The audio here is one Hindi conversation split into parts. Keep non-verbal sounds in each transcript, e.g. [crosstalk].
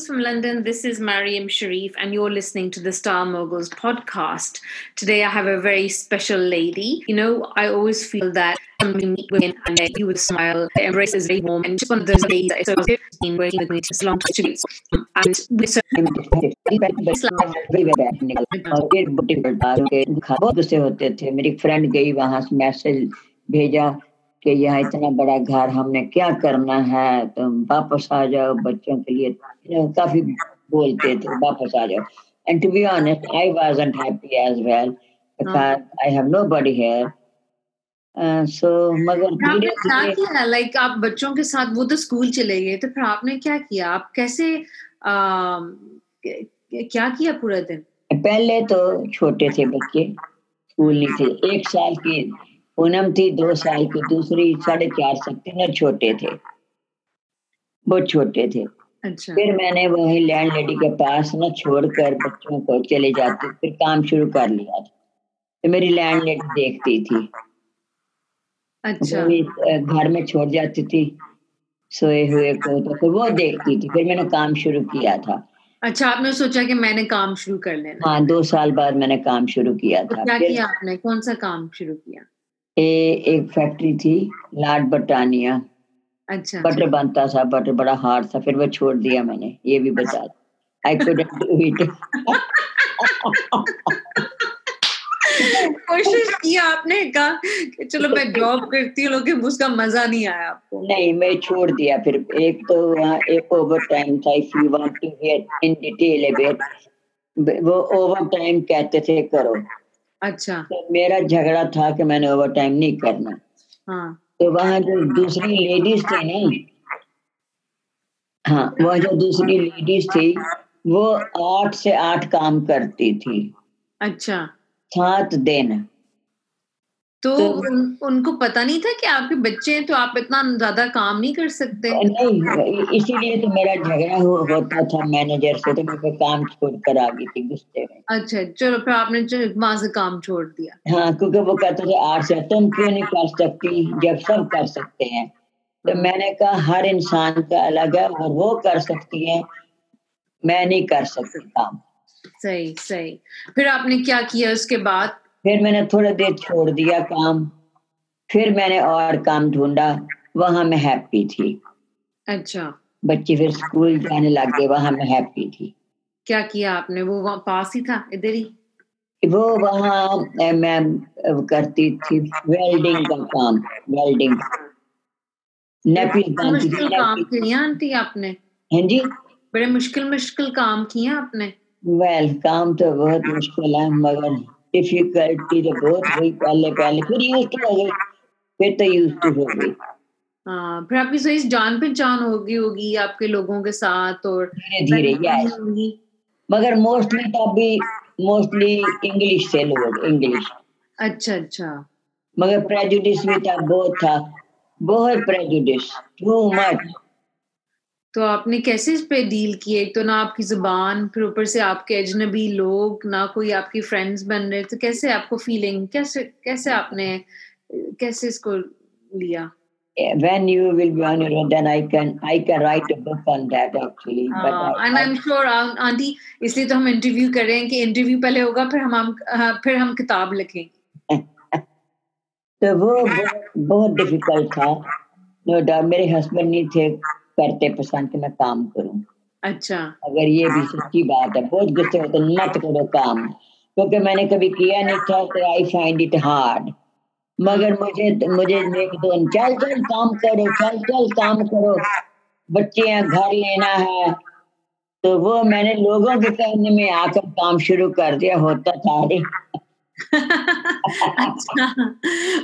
Greetings from London. This is Mariam Sharif, and you're listening to the Star Moguls podcast. Today, I have a very special lady. You know, I always feel that when we meet women and you would smile, the embrace is very warm, and just one of those days that so been working with me for long tributes. And we're so और फिर बुटीक डाल के बहुत गुस्से होते थे मेरी फ्रेंड गई वहां से मैसेज भेजा कि यहाँ इतना बड़ा घर हमने क्या करना है? तुम वापस आ जाओ बच्चों के लिए। काफ़ी बोलते थे वापस आ जाओ। And to be honest I wasn't happy as well because I have nobody here so मगर धीरे धीरे लाइक आप बच्चों के साथ वो तो स्कूल चले गए तो फिर आपने क्या किया? आप कैसे क- क्या किया पूरा दिन? पहले तो छोटे थे बच्चे स्कूल नहीं थे। एक साल की पूनम थी दो साल की दूसरी साढ़े चार साल तीनों छोटे थे। बहुत छोटे थे। अच्छा। फिर मैंने वही लैंड लेडी के पास ना छोड़कर बच्चों को चले जाते फिर काम शुरू कर लिया था। तो मेरी लैंड लेडी देखती थी। अच्छा। घर में छोड़ जाती थी सोए हुए को तो फिर वो देखती थी फिर मैंने काम शुरू किया था। अच्छा आपने सोचा कि मैंने काम शुरू कर लेना। हाँ दो साल बाद मैंने काम शुरू किया तो था। क्या किया आपने? कौन सा काम शुरू किया? ए, एक फैक्ट्री थी लाड बटानिया अच्छा। बटर बनता था बटर बड़ा हार्ड था फिर वो छोड़ दिया मैंने ये भी बता आई कुडंट डू इट कोशिश किया आपने कहा कि चलो मैं जॉब करती हूँ लेकिन उसका मज़ा नहीं आया आपको। नहीं मैं छोड़ दिया फिर एक तो एक ओवर टाइम था if you want to hear in detail about वो ओवर टाइम कहते थे करो। अच्छा। तो मेरा झगड़ा था कि मैंने ओवर टाइम नहीं करना। हाँ। तो वहाँ जो दूसरी लेडीज़ थी ना हाँ वह जो दूसरी लेडीज़ थी वो आठ से आठ काम करती थी। अच्छा। सात दिन। तो तो- उन, उनको पता नहीं था कि आपके बच्चे हैं तो आप इतना ज़्यादा काम नहीं कर सकते। नहीं इसीलिए तो मेरा झगड़ा हो, होता था मैनेजर से तो मैं काम छोड़ कर आ गई थी गुस्से में। अच्छा चलो फिर आपने वहाँ से काम छोड़ दिया। हाँ क्योंकि वो कहते थे आठ से तुम क्यों नहीं कर सकती? जब सब कर सकते हैं। तो मैंने कहा हर इंसान का अलग है और वो कर सकती है मैं नहीं कर सकती काम। सही सही। फिर आपने क्या किया उसके बाद? फिर मैंने थोड़ा देर छोड़ दिया काम। फिर मैंने और काम ढूंढा वहाँ मैं हैप्पी थी। अच्छा। बच्चे फिर स्कूल जाने लग गए वहाँ मैं हैप्पी थी। क्या किया आपने? वो वहाँ पास ही था इधर ही? वो वहाँ मैं करती थी वेल्डिंग का काम वेल्डिंग मुश्किल काम किए आंटी आपने? हाँ जी। बड़े मुश्किल मुश्किल काम किए आपने? वेल काम तो बहुत मुश्किल है मगर डिफिकल्टी तो बहुत हुई पहले पहले फिर यूज़ टू हो गई फिर तो यूज़ टू हो गई हाँ फिर आपकी सही जान पहचान होगी होगी आपके लोगों के साथ और धीरे धीरे मगर मोस्टली तो अभी मोस्टली इंग्लिश से लोग इंग्लिश अच्छा अच्छा। मगर प्रेजुडिस भी था बहुत था। बहुत प्रेजुडिस टू मच तो आपने कैसे इस पे डील किए एक तो ना आपकी ज़ुबान फिर ऊपर से आपके अजनबी लोग ना कोई आपकी फ्रेंड्स बन रहे तो कैसे आपको फीलिंग कैसे कैसे आपने कैसे इसको लिया? When you will be on your own then i can i can write a book on that actually uh, but I, and I am sure aunty इसलिए तो हम इंटरव्यू कर रहे हैं कि इंटरव्यू पहले होगा फिर हम हाँ, फिर हम किताब लिखेंगे [laughs] तो वो बहुत डिफ़िकल्ट था नो डाउट मेरे हस्बैंड नहीं थे करते पसंद कि मैं काम करूँ। अच्छा। अगर ये भी सच्ची बात है बहुत गुस्से होते मत करो काम क्योंकि मैंने कभी किया नहीं था तो आई फाइंड इट हार्ड मगर मुझे मुझे देख दो चल चल काम करो चल चल काम करो। बच्चे हैं घर लेना है। तो वो मैंने लोगों के कहने में आकर काम शुरू कर दिया होता था अरे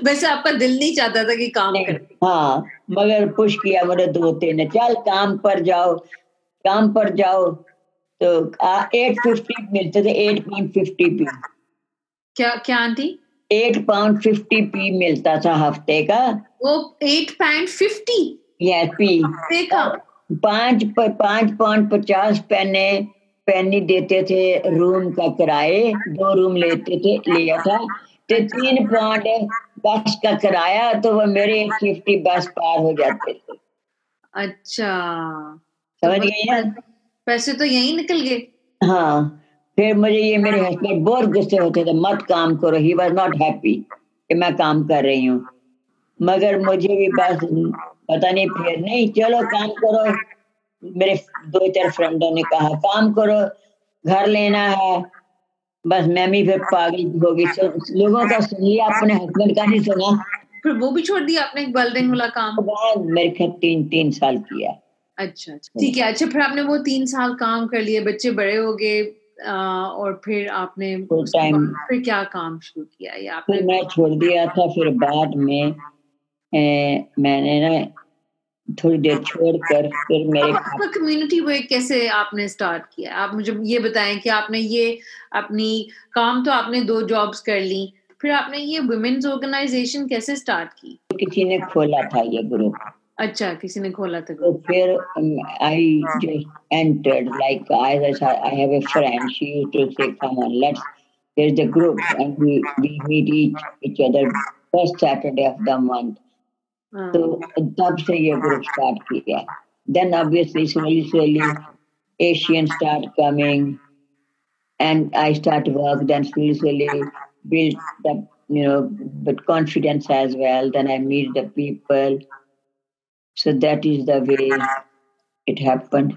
वैसे आपका दिल नहीं चाहता था कि काम कर। हाँ मगर पुश किया मेरे दोते ने चल काम पर जाओ काम पर जाओ। तो एट फिफ्टी मिलते थे एट पॉइंट फिफ्टी पी। क्या क्या aunty? Eight pound fifty p मिलता था हफ़्ते का। वो एट पैंट फिफ्टी या पी। देखा पाँच पाँच पाउंड पचास पैने पैनी देते थे रूम का किराए दो रूम लेते थे लिया था। तो तीन पाउंड बस का किराया तो वो मेरे फिफ्टी बस पार हो जाते थे। अच्छा। समझ गई पैसे तो यही निकल गए। हाँ फिर मुझे ये मेरे हस्बैंड बहुत गुस्से होते थे मत काम करो ही वॉज़ नॉट हैप्पी कि मैं काम कर रही हूँ। मगर मुझे भी बस पता नहीं फिर नहीं चलो काम करो मेरे दो चार फ्रेंडों ने कहा काम करो घर लेना है। बस मैं भी फिर पागल होगी लोगों का सुनिए अपने हस्बैंड का नहीं सुना। फिर वो भी छोड़ दिया आपने वेल्डिंग वाला काम? मेरे ख्याल तीन तीन साल किया अच्छा अच्छा। ठीक है अच्छा फिर आपने वो तीन साल काम कर लिए बच्चे बड़े हो गए और फिर आपने टाइम फिर क्या काम शुरू किया? या फिर मैं छोड़ दिया था फिर बाद में ए, मैंने ना थोड़ी देर छोड़कर फिर मेरे आपका कम्युनिटी वर्क कैसे आपने स्टार्ट किया? आप मुझे ये बताएँ कि आपने ये अपनी काम तो आपने दो जॉब्स कर ली फिर आपने ये वुमेन्स ऑर्गेनाइजेशन कैसे स्टार्ट की? किसी ने खोला था ये ग्रुप अच्छा किसी ने खोला था तो फिर I just entered like I I have a friend she used to say come on let's there is the group and we we meet each other first Saturday of the month तो तब से ये ग्रुप स्टार्ट किया then obviously slowly slowly Asian start coming and I start work, then slowly, slowly build the, you know, but confidence as well. Then I meet the people. So that is the way it happened.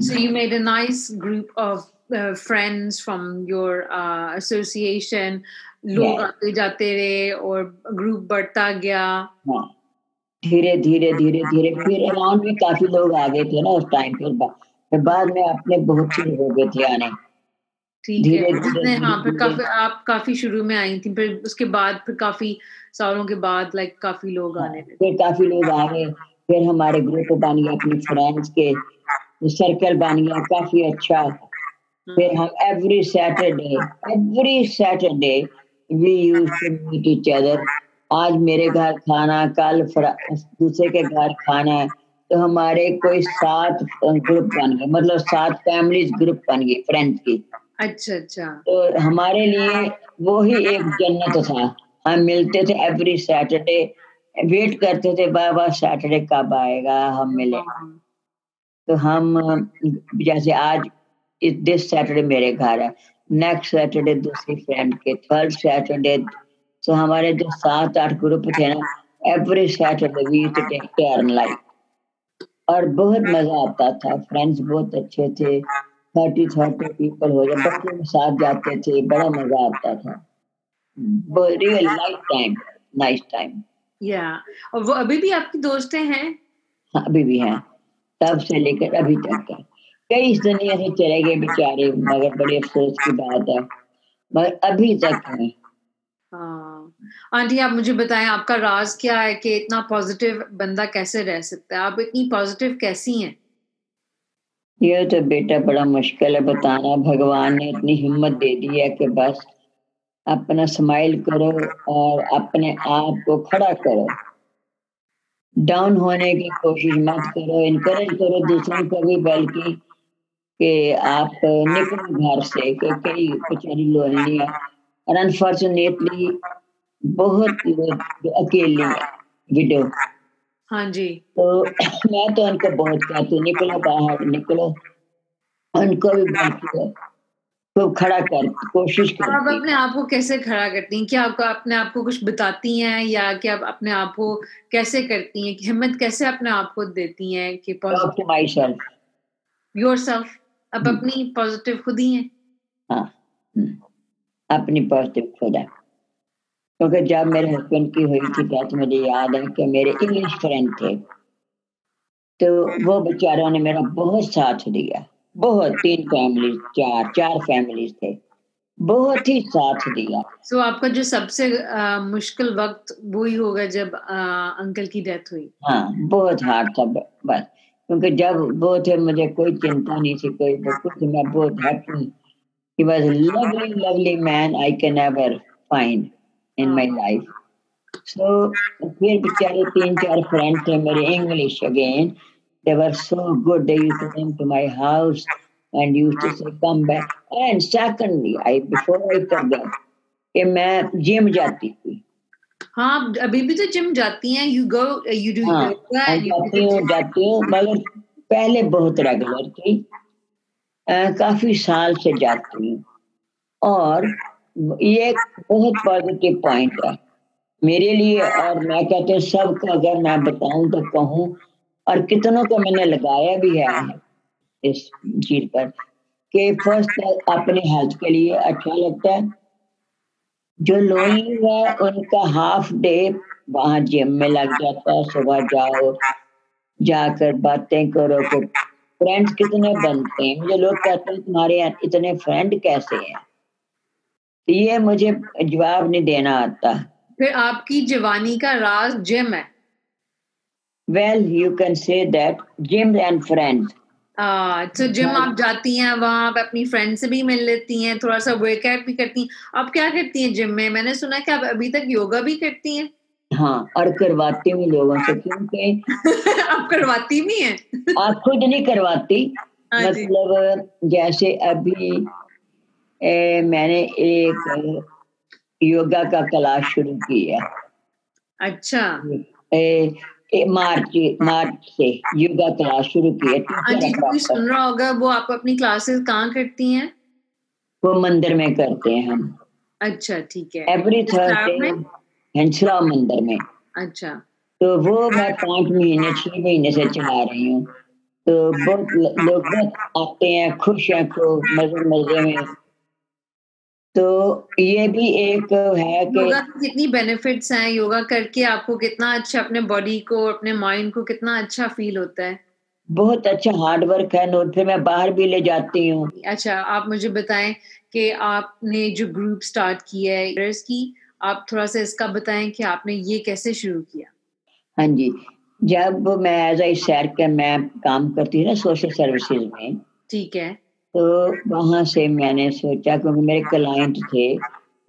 So you made a nice group of uh, friends from your uh, association. लोग आते जाते रहे और ग्रुप बढ़ता गया। हाँ। धीरे धीरे धीरे धीरे। फिर अराउंड में काफ़ी लोग आ गए थे ना उस टाइम फिर फिर बाद में अपने बहुत से हो गए थे आने। ठीक है। हाँ फिर काफ़ी आप काफ़ी शुरू में आई थी फिर उसके बाद फिर काफ़ी सालों के बाद लाइक काफ़ी लोग आने लगे। फिर काफ़ी लोग आ गए। फिर हमारे ग्रुप बन गया अपने फ्रेंड्स के सर्कल बन गया काफ़ी अच्छा फिर हम every Saturday every Saturday we use to meet each other. आज मेरे घर खाना कल दूसरे के घर खाना है तो हमारे कोई सात ग्रुप बन गए मतलब सात फैमिलीज़ ग्रुप बन गई फ्रेंड्स की। अच्छा अच्छा। तो हमारे लिए वो ही एक जन्नत था। हम मिलते थे एवरी सैटरडे वेट करते थे बाबा सैटरडे कब आएगा हम मिले। तो हम जैसे आज दिस सैटरडे मेरे घर है। नेक्स्ट सैटरडे दूसरी फ्रेंड के थर्ड सैटरडे तो हमारे जो सात आठ ग्रुप थे ना every Saturday we to take turn like और बहुत मज़ा आता था। फ्रेंड्स बहुत अच्छे थे। थर्टी थर्टी पीपल हो जाए बच्चे के साथ जाते थे। बड़ा मज़ा आता था। Real life time nice time या और वो अभी भी आपकी दोस्तें हैं? हाँ अभी भी हैं। तब से लेकर अभी तक है। कई इस दुनिया से चले गए बेचारे मगर बड़े अफसोस की बात है। मगर अभी तक है। हाँ। आंटी आप मुझे बताएँ आपका राज क्या है कि इतना पॉजिटिव बंदा कैसे रह सकता है? आप इतनी पॉजिटिव कैसी हैं? ये तो बेटा बड़ा मुश्किल है बताना। भगवान ने इतनी हिम्मत दे दी है कि बस अपना स्माइल करो और अपने आप को खड़ा करो। डाउन होने की कोशिश मत करो। इनकरेज करो दूसरों को भी बल्कि कि आप निकलो घर से कि कई बेचारी लोनली है। और अनफॉर्चुनेटली बहुत लोग अकेले हैं विडो हाँ जी। तो मैं तो उनको बहुत कहती हूँ निकलो बाहर निकलो। उनको भी बल्कि तो खड़ा कर कोशिश कर आप अपने आप को कैसे खड़ा करती हैं? क्या आपको अपने आप को कुछ बताती हैं या क्या आप अपने आप को कैसे करती हैं? हिम्मत कैसे अपने आप को देती हैं कि पॉजिटिव अब अपनी पॉजिटिव खुद ही हैं। हाँ। अपनी पॉजिटिव खुद है। क्योंकि जब मेरे हस्बैंड की हुई थी बात मुझे याद है कि मेरे इंग्लिश फ्रेंड थे। तो वो बेचारों ने मेरा बहुत साथ दिया। बहुत तीन फैमिली चार चार फैमिलीज़ थे। बहुत ही साथ दिया। सो so, आपका जो सबसे आ, मुश्किल वक्त वो ही होगा जब आ, अंकल की डेथ हुई। हाँ बहुत हार्ड था बस। क्योंकि जब वो थे मुझे कोई चिंता नहीं थी कोई कुछ मैं बहुत happy he was a lovely lovely man i can ever find in my life so फिर बेचारे तीन चार फ्रेंड थे मेरे English again they were so good they used to come to my house and used to say come back and secondly i before i forget कि मैं जिम जाती थी हाँ अभी भी तो जिम जाती हैं यू गो यू डू हाँ, जाती हूँ जाती हूँ मगर पहले बहुत रेगुलर थी। आ, काफ़ी साल से जाती हूँ। और ये बहुत पॉजिटिव पॉइंट है। मेरे लिए और मैं कहते सबको अगर मैं बताऊँ तो कहूँ और कितनों को मैंने लगाया भी है इस चीज़ पर कि फ़र्स्ट अपने हेल्थ के लिए अच्छा लगता है। जो लोनली है उनका हाफ़ डे वहाँ जिम में लग जाता है सुबह जाओ जाकर बातें करो फिर फ्रेंड्स कितने बनते हैं? मुझे लोग कहते हैं तुम्हारे यहाँ इतने फ्रेंड कैसे हैं? तो ये मुझे जवाब नहीं देना आता। फिर आपकी जवानी का राज जिम है। Well you can say that gym and friends तो जिम आप जाती हैं वहाँ आप अपनी फ्रेंड से भी मिल लेती हैं थोड़ा सा वर्कआउट भी करती हैं। आप क्या करती हैं जिम में? मैंने सुना कि आप अभी तक योगा भी करती हैं। हाँ और करवाती हूँ लोगों से क्योंकि [laughs] आप करवाती भी हैं? आप खुद नहीं करवाती। हाँ मतलब जैसे अभी ए, मैंने एक योगा का क्लास शुरू की है। अच्छा। ए, मार्च मार्च से योगा क्लास शुरू की है हाँ जी कोई सुन रहा होगा वो आप अपनी क्लासेस कहाँ करती हैं? वो मंदिर में करते हैं हम। अच्छा ठीक है। Every Thursday? हंसरा मंदिर में। अच्छा। तो वो मैं पाँच महीने छह महीने से चला रही हूँ। तो बहुत लोग बहुत आते हैं खुश हैं खूब मज़े मज़े में तो ये भी एक है कि योगा के कितनी बेनिफिट्स हैं? योगा करके आपको कितना अच्छा अपने बॉडी को अपने माइंड को कितना अच्छा फील होता है? बहुत अच्छा हार्ड वर्क है और फिर मैं बाहर भी ले जाती हूँ। अच्छा आप मुझे बताएँ कि आपने जो ग्रुप स्टार्ट किया है की आप थोड़ा सा इसका बताएँ कि आपने ये कैसे शुरू किया? हाँ जी जब मैं एज आई सैर के मैं काम करती हूँ ना सोशल सर्विसेज़ में ठीक है। तो वहाँ से मैंने सोचा क्योंकि मेरे क्लाइंट थे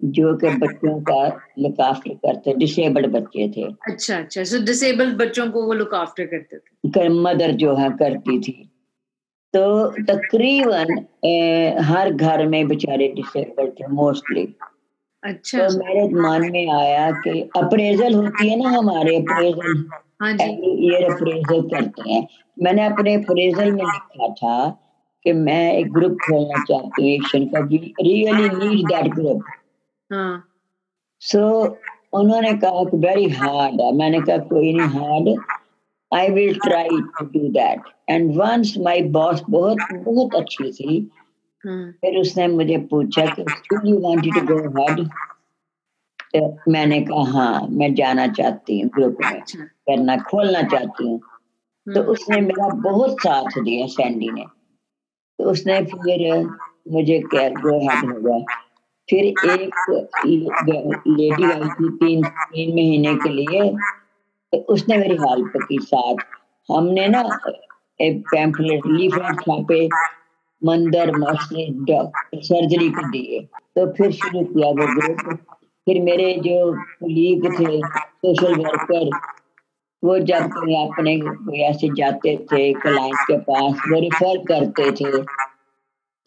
जो कि बच्चों का लुक आफ्टर करते डिसेबल्ड बच्चे थे। अच्छा अच्छा सो डिसेबल्ड बच्चों को वो लुक आफ्टर करते थे। कर, मदर जो है करती थी। तो तकरीबन हर घर में बेचारे डिसेबल्ड थे मोस्टली अच्छा। तो मेरे मन में आया कि अप्रेजल होती है ना हमारे अप्रेजल हाँ जी। ईयर अप्रेजल करते हैं। मैंने अपने अप्रेजल में लिखा था कि मैं एक ग्रुप खोलना चाहती हूँ एक्शन का रियली नीड दैट ग्रुप हाँ। सो उन्होंने कहा कि वेरी हार्ड है। मैंने कहा कोई नहीं hard I will try to do that and once my boss बहुत बहुत अच्छी थी हाँ। फिर उसने मुझे पूछा कि you wanted to go ahead तो मैंने कहा हाँ मैं जाना चाहती हूँ ग्रुप में। अच्छा। करना खोलना चाहती हूँ। तो हम्म, उसने मेरा बहुत साथ दिया सैंडी ने। तो उसने फिर मुझे क्या गो हेड हो गया फिर एक लेडी आई थी तीन तीन महीने के लिए तो उसने मेरी हेल्प की साथ। हमने ना एक पैम्फलेट लीफलेट छापे मंदिर, मस्जिद सर्जरी को दिए तो फिर शुरू किया वो ग्रुप फिर मेरे जो कुलीग थे सोशल वर्कर वो जब कहीं अपने कोई ऐसे जाते थे क्लाइंट के पास वो रिफर करते थे।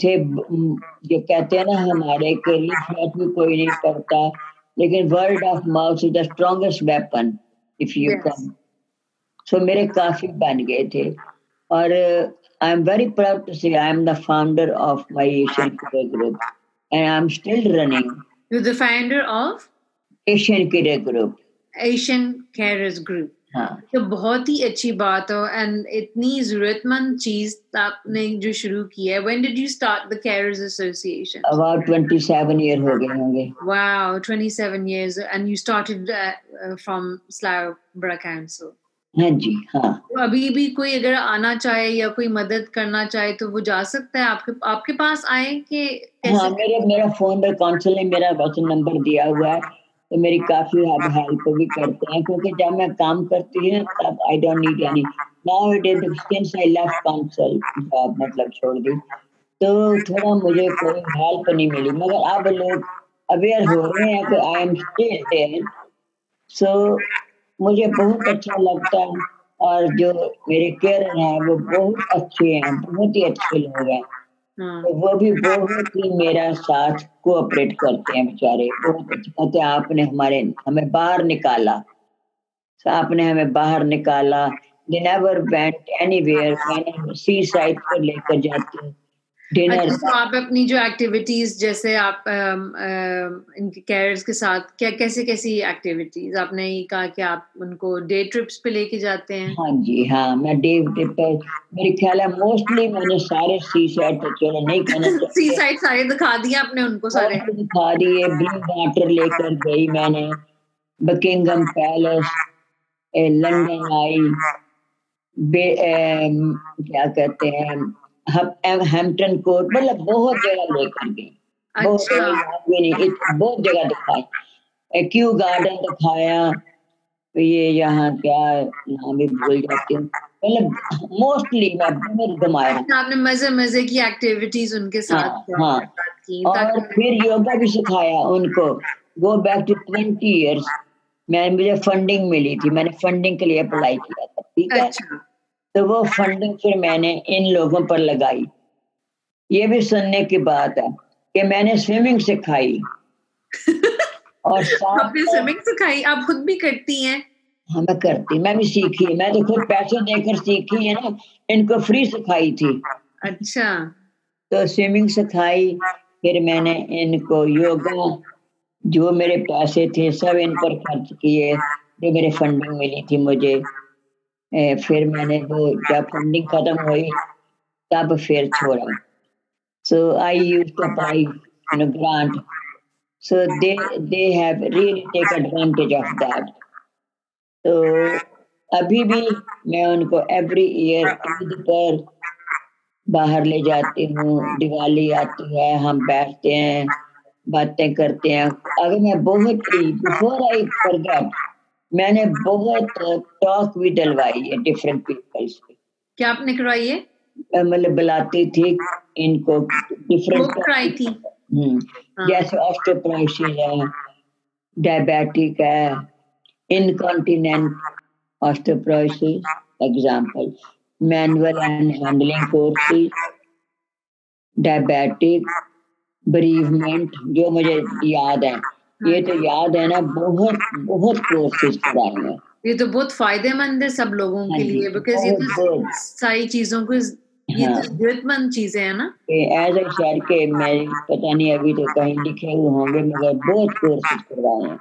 थे जो कहते हैं ना हमारे के लिफलेट भी कोई नहीं पढ़ता लेकिन word of mouth is the strongest weapon if you come so मेरे काफ़ी बन गए थे। और I am very proud to say I am the founder of my Asian किडे group and I am still running you're the founder of? Asian किडे ग्रुप Asian Carers Group हाँ। तो बहुत ही अच्छी बात हो एंड इतनी जरूरतमंद चीज़ आपने जो शुरू की है when did you start the carers association about 27 year हो गए होंगे। Wow 27 years and you started uh, uh, from Slough Borough हाँ जी हाँ। तो अभी भी कोई अगर आना चाहे या कोई मदद करना चाहे तो वो जा सकता है आपके आपके पास आए कि हाँ मेरे मेरा फ़ोन पर काउंसिल ने मेरा नंबर दिया हुआ है। तो मेरी काफ़ी हेल्प भी करते हैं, क्योंकि जब मैं काम करती हूँ, तब I don't need any now it is since I left council job मतलब छोड़ दी तो थोड़ा मुझे कोई हेल्प नहीं मिली। मगर अब लोग अवेयर हो रहे हैं कि I am still there so मुझे बहुत अच्छा लगता है, और जो मेरे केयर हैं, वो बहुत अच्छे हैं, बहुत ही अच्छे लोग हाँ। तो वो भी बहुत ही मेरा साथ कोऑपरेट करते हैं बेचारे। बहुत अच्छा हैं, आपने हमारे, हमें बाहर निकाला। तो आपने हमें बाहर निकाला। They never went anywhere sea side पर लेकर जाते हूँ। डिनर अच्छा तो आप अपनी जो एक्टिविटीज़ जैसे आप इनके कैरियर्स के साथ क्या कैसे कैसी एक्टिविटीज़ आपने ये कहा कि आप उनको डे ट्रिप्स पे लेके जाते हैं। हाँ जी हाँ मैं डे ट्रिप पर मेरे ख्याल है मोस्टली मैंने सारे सी साइड पर चलो नहीं कहना सी साइड सारे दिखा दिए आपने उनको सारे। दिखा दिए ब्लू वाटर लेकर गई मैंने बकिंगम पैलेस लंदन आई क्या कहते हैं हैम्पटन कोर्ट मतलब बहुत जगह लेकर बहुत अच्छा। जगह भी नहीं इत- बहुत जगह दिखाई क्यू गार्डन दिखाया ये यहाँ क्या नाम भी भूल जाती हूँ। मतलब मोस्टली मैं बहुत घुमाया आपने मज़े मज़े की एक्टिविटीज़ उनके साथ हाँ, हाँ। और फिर योगा भी सिखाया उनको। Go back to twenty years मैं मुझे फंडिंग मिली थी। मैंने फंडिंग के लिए अप्लाई किया था ठीक है? अच्छा। तो वो फंडिंग फिर मैंने इन लोगों पर लगाई। ये भी सुनने की बात है कि मैंने स्विमिंग सिखाई। [laughs] और आपने स्विमिंग सिखाई? आप खुद भी करती हैं? हाँ मैं करती मैं भी सीखी मैं तो खुद पैसे देकर सीखी है ना इनको फ्री सिखाई थी। अच्छा। तो स्विमिंग सिखाई फिर मैंने इनको योगा जो मेरे पैसे थे सब इन पर खर्च किए जो मेरे फंडिंग मिली थी मुझे। फिर मैंने वो जब फंडिंग खत्म हुई, तब फिर छोड़ा। So I use to apply you know grant so they they have really take advantage of that तो अभी भी मैं उनको एवरी ईयर ईद पर बाहर ले जाती हूँ, दिवाली आती है, हम बैठते हैं, बातें करते हैं। अगर मैं बहुत ही बिफोर आई फॉरगेट मैंने बहुत टॉक भी डलवाई है डिफरेंट पीपल्स पे। क्या आपने करवाई है? मतलब बुलाती थी इनको डिफरेंट कराई थी। हाँ। जैसे ऑस्टोप्रोसिस है डायबिटिक है incontinent osteoporosis example manual and handling courses diabetic bereavement जो मुझे याद है। ये तो याद है ना बहुत बहुत कोर्सेज कराए हैं ये तो बहुत फ़ायदेमंद है सब लोगों हाँ के लिए बिकॉज़ ये तो सारी चीज़ों को ये हाँ। तो जरूरतमंद चीज़ें हैं ना। एज ए शहर के मैं पता नहीं अभी तो कहीं लिखे हुए होंगे मगर बहुत कोर्सेज करवाए हैं।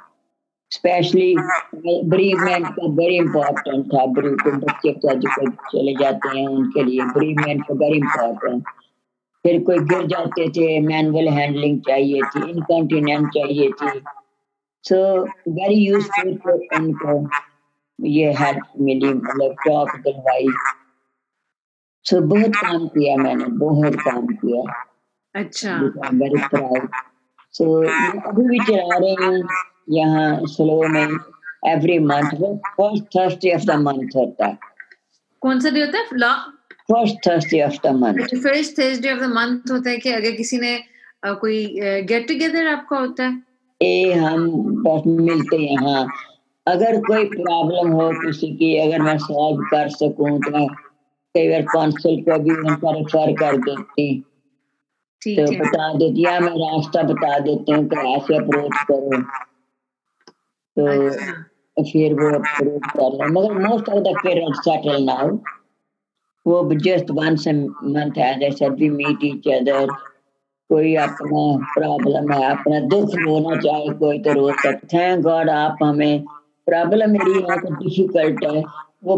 स्पेशली ब्रीवमेंट का वेरी इंपॉर्टेंट था ब्रीव बच्चे का जो चले जाते हैं उनके लिए ब्रीवमेंट का वेरी इंपॉर्टेंट फिर कोई गिर जाते थे मैनुअल हैंडलिंग चाहिए थी इनकॉन्टिनेंट चाहिए थी। सो वेरी यूजफुल फॉर उनको ये हेल्प मिली मतलब टॉक दिलवाई। सो बहुत काम किया मैंने बहुत काम किया। अच्छा। वेरी प्राउड सो अभी भी चला रही हूँ यहाँ स्लो में every month first Thursday of the month होता है। कौन सा डे होता है? First Thursday of the month first Thursday of the month होता है कि अगर किसी ने कोई गेट टुगेदर आपका होता है? ये हम बस मिलते हैं हाँ। अगर कोई प्रॉब्लम हो किसी की अगर मैं सॉल्व कर सकूँ तो कई बार काउंसिल को भी उनका रेफर कर देती ठीक तो बता देती या मैं रास्ता बता देती हूँ कि ऐसे अप्रोच करो। तो अच्छा। फिर वो अप्रोच कर लो मगर most of the parents settle now वो just once month as I said we meet each other कोई अपना प्रॉब्लम है, अपना दुख रोना चाहे, कोई तो रो सकते थैंक गॉड आप हमें प्रॉब्लम मेरी है तो डिफ़िकल्ट है, वो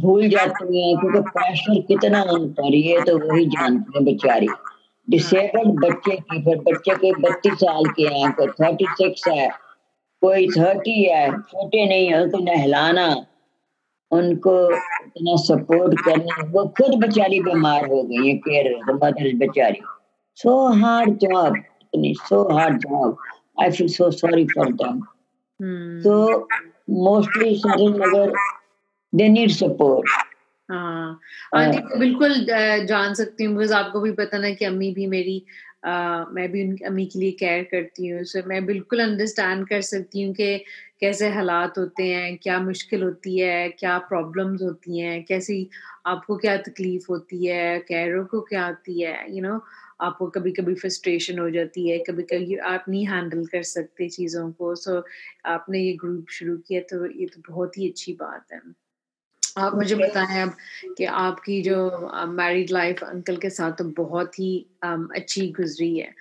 भूल जाती है, क्योंकि प्रेशर कितना उन पर ये तो वही जानती हैं बेचारी। डिसेबल्ड बच्चे की फिर बच्चे के बत्तीस साल के हैं, कोई थर्टी सिक्स है, कोई थर्टी है छोटे नहीं है, उनको नहलाना। उनको इतना सपोर्ट करना वो खुद बेचारी बीमार हो गई है केयर मदर बेचारी। So hard job so hard job I feel so sorry for them so mostly certain मगर they need support हाँ। हाँ। बिल्कुल जान सकती हूँ बिकॉज़ आपको भी पता ना कि अम्मी भी मेरी अ, मैं भी उनकी अम्मी के लिए केयर करती हूँ। सो मैं बिल्कुल अंडरस्टैंड कर सकती हूँ कि कैसे हालात होते हैं क्या मुश्किल होती है क्या प्रॉब्लम्स होती हैं कैसी आपको क्या तकलीफ़ होती है कैरों को क्या आती है यू you नो know, आपको कभी कभी फ्रस्ट्रेशन हो जाती है कभी कभी आप नहीं हैंडल कर सकते चीज़ों को सो so, आपने ये ग्रुप शुरू किया तो ये तो बहुत ही अच्छी बात है। आप मुझे बताएँ अब कि आपकी जो मैरिड लाइफ अंकल के साथ तो बहुत ही um, अच्छी गुजरी है।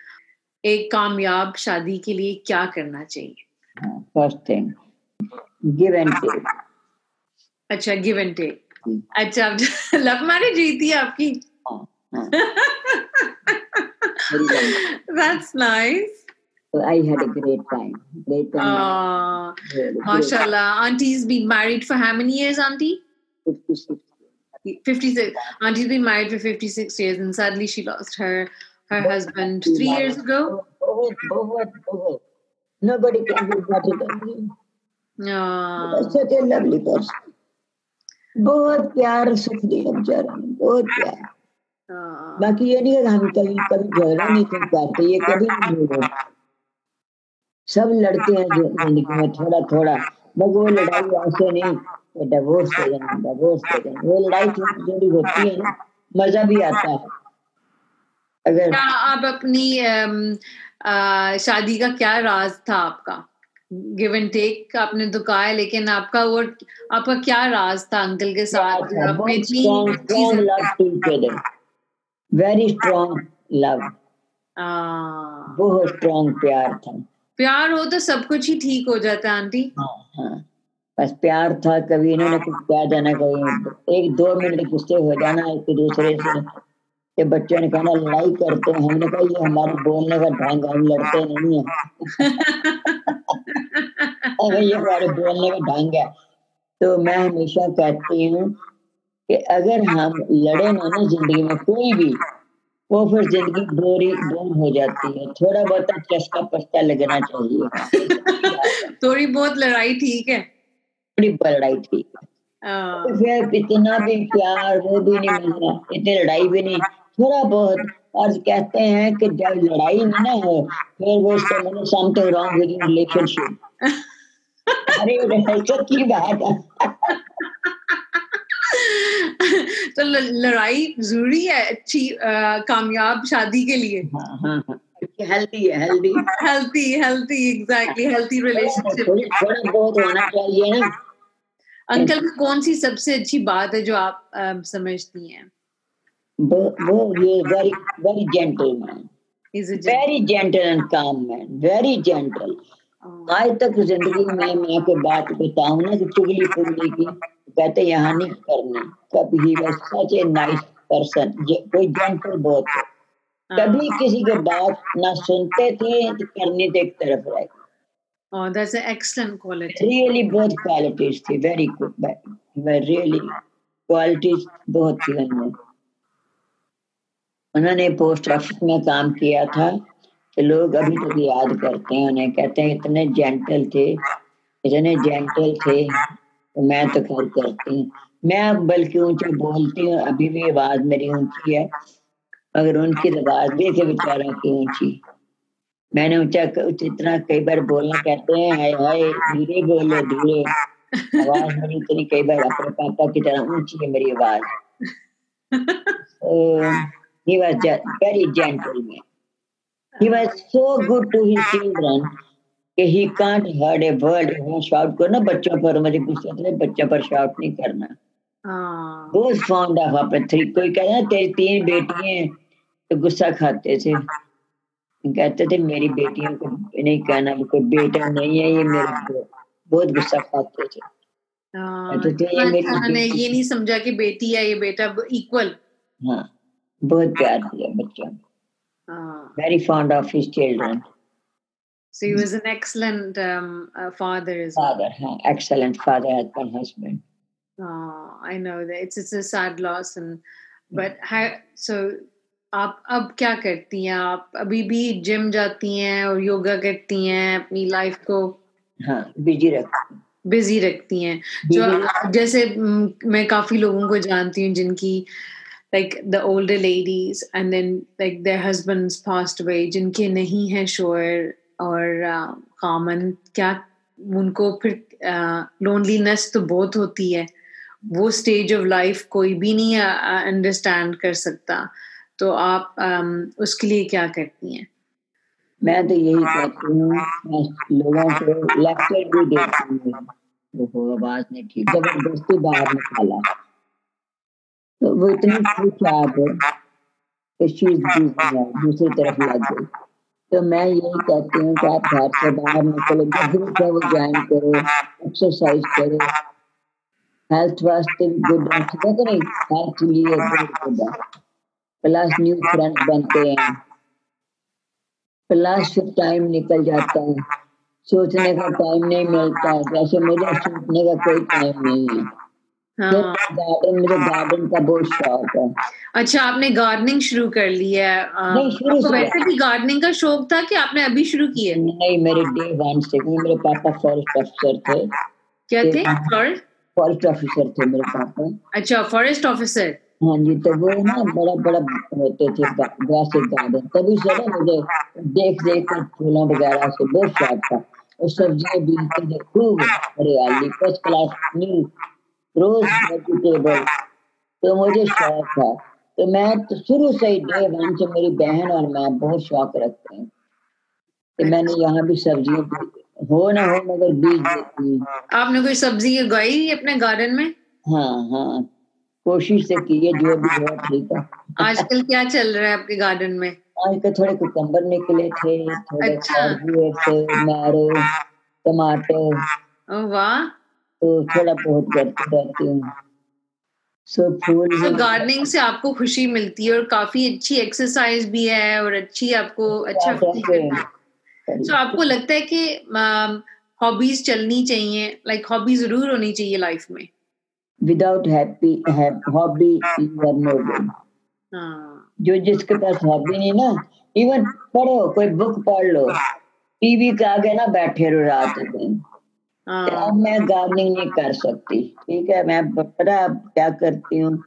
एक कामयाब शादी के लिए क्या करना चाहिए? First thing give and take अच्छा गिव एंड टेक अच्छा [laughs] लव मैरिज हुई थी आपकी [laughs] That's nice. So I had a great time. Great time. Uh, Mashallah. Auntie's been married for how many years, Auntie? 56. 56. Auntie's been married for 56 years, and sadly, she lost her her husband three years ago. Nobody can do better than him. Oh. Such a lovely person. बहुत प्यार सुख दिया बेचारा बहुत प्यार। बाकी ये नहीं हम कभी कभी झगड़ा नहीं कर पाते ये कभी नहीं हो सब लड़ते हैं ज़िंदगी में थोड़ा थोड़ा बस वो लड़ाई ऐसे नहीं डिवोर्स हो जाए डिवोर्स हो जाए वो लड़ाई थोड़ी थोड़ी होती है ना मज़ा भी आता है। अगर आप अपनी शादी का क्या राज था आपका? गिव एंड टेक आपने तो कहा है लेकिन आपका वो आपका क्या राज था अंकल के साथ? वेरी स्ट्रॉन्ग लव बहुत स्ट्रॉन्ग प्यार था। प्यार हो तो सब कुछ ही ठीक हो जाता है आंटी। हाँ हाँ। बस प्यार था कभी इन्होंने कुछ कह जाना कभी एक दो मिनट गुस्से हो जाना एक दूसरे से ये बच्चों ने कहा लड़ाई करते हैं। हमने कहा ये हमारे बोलने का ढंग हम लड़ते नहीं है। ये हमारे बोलने का ढंग है। तो मैं हमेशा कहती हूँ कि अगर हम लड़े ना ना ज़िंदगी में कोई भी वो फिर ज़िंदगी बोरी बोर हो जाती है। थोड़ा बहुत चस्का पस्का लगना चाहिए। [laughs] थोड़ी बहुत लड़ाई ठीक है। थोड़ी बहुत लड़ाई ठीक है। हाँ। तो फिर इतना भी प्यार वो भी नहीं मिलना इतनी लड़ाई भी नहीं। थोड़ा बहुत और कहते हैं कि जब लड़ाई ना हो फिर वो मैंने समथिंग रॉन्ग विद रिलेशनशिप अरे रिलेशनशिप की बात है। तो लड़ाई ज़रूरी है अच्छी कामयाब शादी के लिए। हेल्थी है healthy healthy healthy exactly healthy relationship थोड़ा बहुत होना चाहिए ना अंकल कौन सी सबसे अच्छी बात है जो आप समझती हैं? वो ये very very gentle man very gentle and calm man very gentle आज तक ज़िंदगी में मैं कोई बात बताऊँ ना कि चुगली पुगली की कहते यहाँ नहीं करनी कभी सच ए नाइस पर्सन कोई जेंटल बहुत है कभी किसी के बात ना सुनते थे तो करने थे एक तरफ़ रह Oh, that's an excellent quality. Really, both qualities थी very good. very Really, qualities बहुत थी उनमें. उन्होंने पोस्ट ऑफ़िस में काम किया था तो लोग अभी तक याद करते हैं उन्हें कहते हैं इतने जेंटल थे इतने जेंटल थे तो मैं तो खैर करती हूँ। मैं अब बल्कि ऊँचा बोलती हूँ अभी भी आवाज़ मेरी ऊँची है मगर उनकी तो आवाज़ भी थे बेचारा की ऊँची मैंने ऊँचा इतना कई बार बोलना कहते हैं हाय हाय धीरे बोलो धीरे। आवाज़ [laughs] मेरी इतनी कई बार अपने पापा की तरह ऊँची है मेरी आवाज़। [laughs] तो He was just very gentle man. He was so good to his children कि he can't hurt a word. वो shout करो ना बच्चों पर मुझे गुस्सा आता है बच्चों पर shout नहीं करना. बहुत fond of अपने थ्री कोई कहता ना तेरी तीन बेटियाँ हैं तो गुस्सा खाते थे कहते थे मेरी बेटियों को नहीं कहना कोई बेटा नहीं है ये मेरे को बहुत गुस्सा खाते थे तो, तो ये, ये नहीं समझा कि बेटी है ये बेटा इक्वल हाँ बहुत प्यार दिया बच्चों very fond of his children so he was an excellent um, uh, father as father well. excellent father husband husband oh i know that it's it's a sad loss and but how so आप अब क्या करती हैं आप अभी भी जिम जाती हैं और योगा करती हैं अपनी लाइफ को हाँ बिज़ी रखती बिज़ी रखती हैं जो जैसे मैं काफ़ी लोगों को जानती हूँ जिनकी like the older ladies and then like their husbands passed away जिनके नहीं है शोर और कॉमन क्या उनको फिर लोनलीनेस तो बहुत होती है वो स्टेज ऑफ़ लाइफ कोई भी नहीं अंडरस्टैंड कर सकता। तो आप um, उसके लिए क्या करती हैं? मैं तो यही कहती हूँ लोगों को लेक्चर भी देती हूँ आवाज़ नहीं ठीक ज़बरदस्ती बाहर निकाला तो वो इतनी खुश आप इस चीज़ दूसरी तरफ़ लग गई। तो मैं यही कहती हूँ कि आप घर से बाहर निकलो ग्रुप है वो ज्वाइन करो एक्सरसाइज करो। हेल्थ वास्ते गुड है नहीं? हेल्थ लिए प्लस न्यू फ्रेंड बनते हैं। प्लस टाइम निकल जाता है। सोचने का टाइम नहीं मिलता, जैसे मुझे सोचने का कोई टाइम नहीं है हाँ। मुझे गार्डन का बहुत शौक है। अच्छा आपने गार्डनिंग शुरू कर ली है आपको वैसे भी गार्डनिंग का शौक था कि आपने अभी शुरू किया नहीं मेरे डे वन से मेरे पापा फॉरेस्ट अफसर थे। क्या थे? फॉरेस्ट ऑफिसर थे मेरे पापा। अच्छा फॉरेस्ट ऑफिसर हाँ जी तो वो ना बड़ा बड़ा होते थे ग्रासिक गार्डन तभी से ना मुझे देख देख कर फूलों वगैरह से बहुत शौक था। और सब्ज़ियाँ बीनते थे खूब हरियाली फ़र्स्ट क्लास न्यू रोज वेजिटेबल तो मुझे शौक था। तो मैं तो शुरू से ही डे वन से मेरी बहन और मैं बहुत शौक रखते हैं। तो मैंने यहाँ भी सब्जियों की हो ना हो मगर बीज देती आपने कोई सब्ज़ी उगाई अपने गार्डन में? हाँ हाँ। कोशिश से की है जो भी हुआ ठीक है। आजकल क्या चल रहा है आपके गार्डन में? आजकल थोड़े कुकम्बर निकले थे थोड़े अच्छा। थे मैरो टमाटर। वाह। तो थोड़ा बहुत करती रहती हूँ। सो फूल गार्डनिंग से आपको खुशी मिलती है और काफ़ी अच्छी एक्सरसाइज भी है और अच्छी आपको अच्छा तो आपको लगता है कि हॉबीज चलनी चाहिए लाइक हॉबी ज़रूर होनी चाहिए लाइफ में? Without happy hobby you are no good जो जिसके पास हॉबी नहीं ना इवन पढ़ो कोई बुक पढ़ लो टीवी के आगे ना बैठे रहो रात दिन हाँ। मैं गार्डनिंग नहीं कर सकती ठीक है मैं पता क्या करती हूँ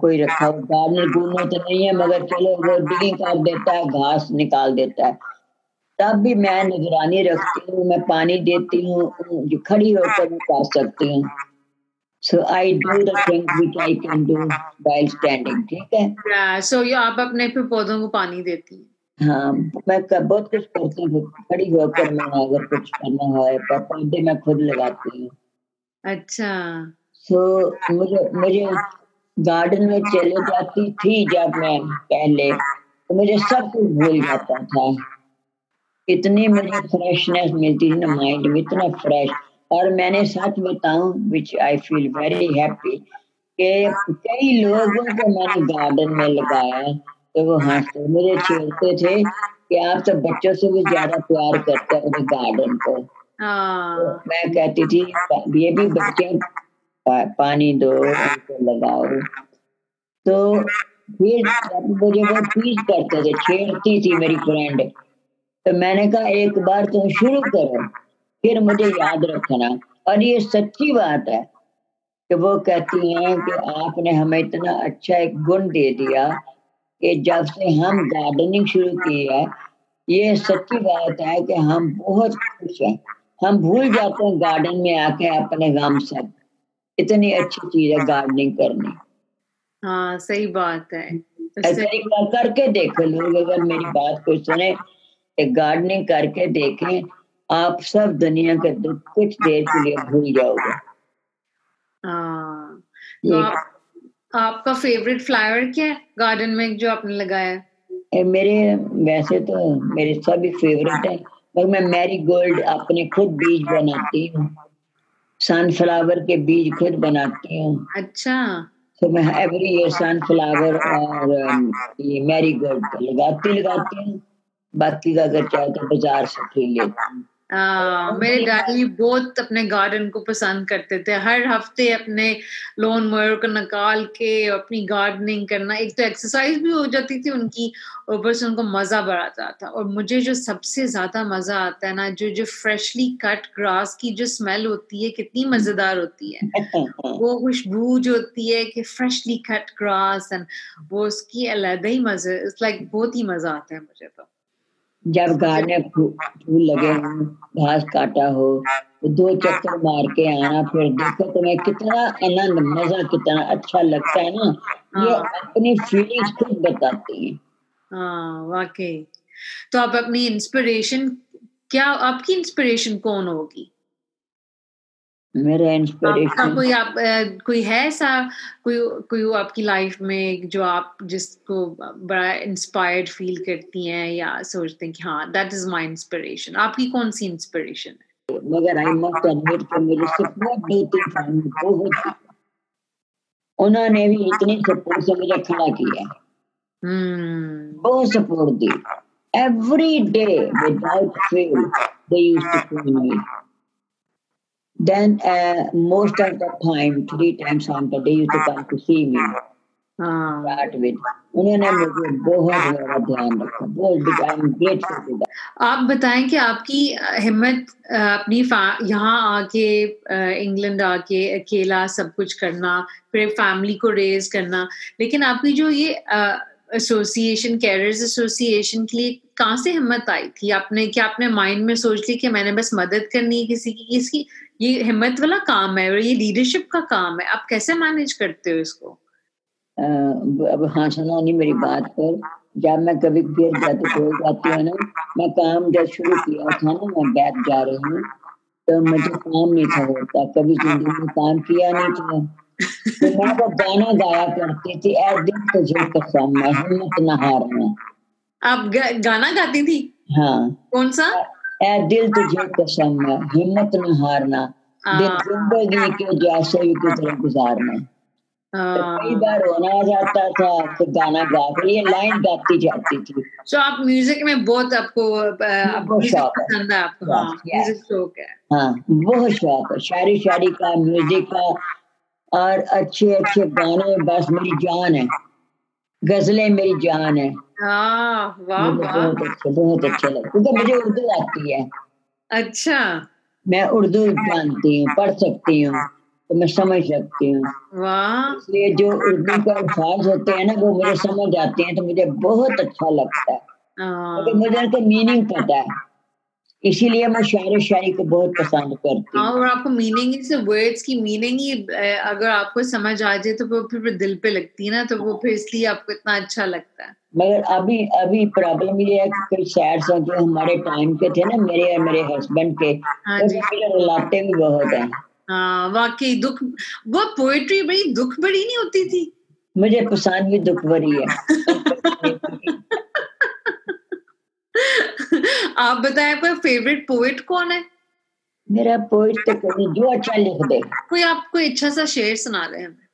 कोई रखा हुआ गार्डनर घूमो तो नहीं है मगर चलो वो डिगिंग कर देता है घास निकाल देता है तब भी मैं निगरानी रखती हूँ मैं पानी देती हूँ जो खड़ी होकर मैं कर सकती हूँ So I do the things which I can do while standing. ठीक है? Yeah. So you आप अपने पौधों को पानी देती हैं? हाँ मैं बहुत कुछ करती हूँ खड़ी होकर मैं अगर कुछ करना है पौधे मैं खुद लगाती हूँ। अच्छा। सो so, मुझे मुझे गार्डन में चले जाती थी जब मैं पहले तो मुझे सब कुछ भूल जाता था। इतनी मुझे फ्रेशनेस मिलती थी ना माइंड में इतना फ्रेश और मैंने सच बताऊँ which I feel very happy कि कई लोगों को मैंने गार्डन में लगाया। तो वो हँसते मेरे छेड़ते थे कि आप तो बच्चों से भी ज़्यादा प्यार करते हैं गार्डन को। तो मैं कहती थी ये भी बच्चे पा, पानी दो उनको लगाओ। तो फिर मुझे वो चीज़ करते थे छेड़ती थी मेरी फ्रेंड तो मैंने कहा एक बार तुम शुरू करो फिर मुझे याद रखना। और ये सच्ची बात है कि वो कहती हैं कि आपने हमें इतना अच्छा एक गुण दे दिया कि जब से हम गार्डनिंग शुरू की है ये सच्ची बात है कि हम बहुत खुश हैं। हम भूल जाते हैं गार्डन में आके अपने गाँव सब। इतनी अच्छी चीज़ है गार्डनिंग करनी। हाँ सही बात है। ऐसे कर करके देखो लोग अगर मेरी बात को सुने गार्डनिंग करके देखें आप सब दुनिया के दुख कुछ देर के लिए भूल जाओगे। हाँ, तो आप, आपका फेवरेट फ्लावर क्या है? गार्डन में जो आपने लगाया है। मेरे वैसे तो मेरे सभी फेवरेट है पर मैं मैरी गोल्ड अपने खुद बीज बनाती हूँ। सनफ्लावर के बीज खुद बनाती हूँ। अच्छा। तो मैं एवरी ईयर सनफ्लावर और ये मैरी गोल्ड लगाती लगाती हूँ। बाकी का अगर चाहे तो बाज़ार से खरीद लेती हूँ। आ, मेरे डैडी बहुत अपने गार्डन को पसंद करते थे। हर हफ़्ते अपने लोन मोयर को निकाल के अपनी गार्डनिंग करना एक तो एक्सरसाइज भी हो जाती थी उनकी ऊपर से उनको मज़ा बढ़ाता था। और मुझे जो सबसे ज़्यादा मज़ा आता है ना जो जो फ्रेशली कट ग्रास की जो स्मेल होती है कितनी मज़ेदार होती है। वो खुशबू जो होती है कि फ्रेशली कट ग्रास एंड वो उसकी अलग ही मज़े लाइक बहुत ही मज़ा आता है मुझे तो। जब में फूल लगे हो घास काटा हो तो दो चक्कर मार के आना फिर देखो तुम्हें कितना आनंद मज़ा कितना अच्छा लगता है ना। ये हाँ। अपनी फीलिंग्स खुद बताती है। हाँ वाकई। तो आप अपनी इंस्पिरेशन क्या आपकी इंस्पिरेशन कौन होगी? मेरा इंस्पिरेशन कोई आप कोई है ऐसा? कोई कोई आपकी लाइफ में जो आप जिसको बड़ा इंस्पायर्ड फील करती हैं या सोचते हैं कि हाँ दैट इज़ माय इंस्पिरेशन आपकी कौन सी इंस्पिरेशन है? मगर आई मस्ट एडमिट कि मेरे सपोर्ट देती फैमिली बहुत उन्होंने भी इतनी सपोर्ट से मुझे खड़ा किया। hmm. बहुत support the. Every day without fail they used to call me Then uh, most of the time, three times on the day, used to come to see me. With. उन्होंने मुझे बहुत बड़ा ध्यान रखा बहुत आई एम ग्रेटफुल आप बताएँ कि आपकी हिम्मत अपनी यहाँ आके इंग्लैंड आके अकेला सब कुछ करना फिर फैमिली को रेज करना लेकिन आपकी जो ये एसोसिएशन कैरियर्स एसोसिएशन के लिए कहाँ से हिम्मत आई थी आपने क्या आपने माइंड में सोच ली कि मैंने बस मदद करनी है किसी की किसी ये हिम्मत वाला काम है और ये लीडरशिप का काम है। आप कैसे मैनेज करते हो इसको? अब हाँ सुना नहीं मेरी बात पर। जब मैं कभी गिर जाती हो जाती है ना मैं काम जब शुरू किया था ना मैं बैठ जा रही हूँ तो मुझे काम नहीं था होता। कभी ज़िंदगी में काम किया नहीं था। तो मैं वो गाना गाया करती थी ए दिल तुझे कसम मैं हिम्मत न हारना। आप गाना गाती थी? हाँ। कौन सा? ए दिल तुझे कसम है हिम्मत न हारना। दिन ज़िंदगी के जैसे भी गुजरे गुजारना। तो कई बार रोना आ जाता था तो गाना गा कर ये लाइन गाती जाती थी। So, आप म्यूज़िक में बहुत आपको पसंद है हाँ शौक है। हाँ। बहुत शौक है। शायरी शायरी का म्यूज़िक का और अच्छे अच्छे गाने बस मेरी जान है। गजलें मेरी जान है। बहुत अच्छे बहुत अच्छे लगते क्योंकि मुझे उर्दू आती है। अच्छा। मैं उर्दू जानती हूँ पढ़ सकती हूँ तो मैं समझ सकती हूँ। इसलिए जो उर्दू का अल्फाज होते हैं ना वो मुझे समझ आते हैं तो मुझे बहुत अच्छा लगता है। क्योंकि मुझे उनका मीनिंग पता है। इसीलिए मैं शायर शायरी को बहुत पसंद करती हूँ। हाँ, और आपको मीनिंग से वर्ड्स की मीनिंग ही अगर आपको समझ आ जाए तो वो फिर दिल पे लगती है ना तो वो फिर इसलिए आपको इतना अच्छा लगता है। मगर अभी अभी प्रॉब्लम ये है कि कोई सैड सॉन्ग जो हमारे टाइम के थे ना मेरे और मेरे हस्बैंड के हाँ रुलाते भी बहुत हैं। हाँ वाकई दुख वो पोएट्री बड़ी दुख बड़ी नहीं होती थी? मुझे पसंद भी दुख भरी है। [laughs] [laughs] [laughs] आप बताएँ आपका फेवरेट पोएट कौन है? मेरा पोएट तो कोई जो अच्छा लिख दे। कोई आपको अच्छा सा शेर सुना दे हमें।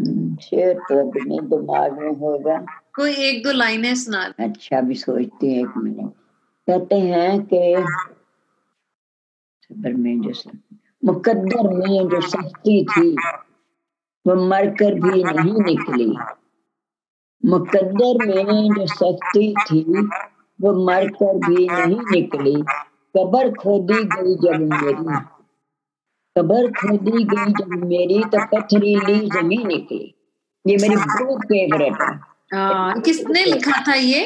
हम्म, शेर तो अपने दिमाग में होगा। कोई एक दो लाइनें सुना अच्छा भी सोचती है एक मिनट। कहते हैं कि में जैसे मुकद्दर में जो सस्ती थी वो मरकर भी नहीं निकली। मुकद्दर में जो सख्ती थी वो मरकर भी नहीं निकली। कबर खोदी गई जब मेरी। कबर खोदी गई जब मेरी तो पथरीली ज़मीन निकली। ये मेरी बहुत फेवरेट है। किसने लिखा था ये?